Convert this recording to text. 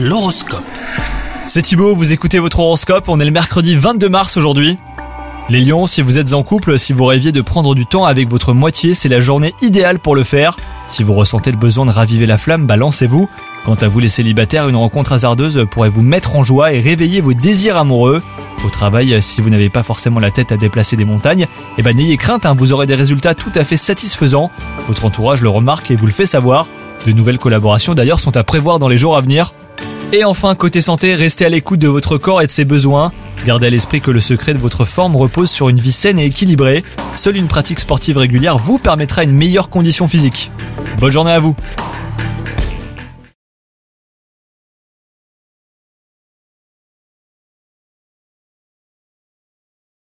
L'horoscope. C'est Thibaut, vous écoutez votre horoscope, on est le mercredi 22 mars aujourd'hui. Les lions, si vous êtes en couple, si vous rêviez de prendre du temps avec votre moitié, c'est la journée idéale pour le faire. Si vous ressentez le besoin de raviver la flamme, balancez-vous. Quant à vous les célibataires, une rencontre hasardeuse pourrait vous mettre en joie et réveiller vos désirs amoureux. Au travail, si vous n'avez pas forcément la tête à déplacer des montagnes, eh ben n'ayez crainte, hein, vous aurez des résultats tout à fait satisfaisants. Votre entourage le remarque et vous le fait savoir. De nouvelles collaborations d'ailleurs sont à prévoir dans les jours à venir. Et enfin, côté santé, restez à l'écoute de votre corps et de ses besoins. Gardez à l'esprit que le secret de votre forme repose sur une vie saine et équilibrée. Seule une pratique sportive régulière vous permettra une meilleure condition physique. Bonne journée à vous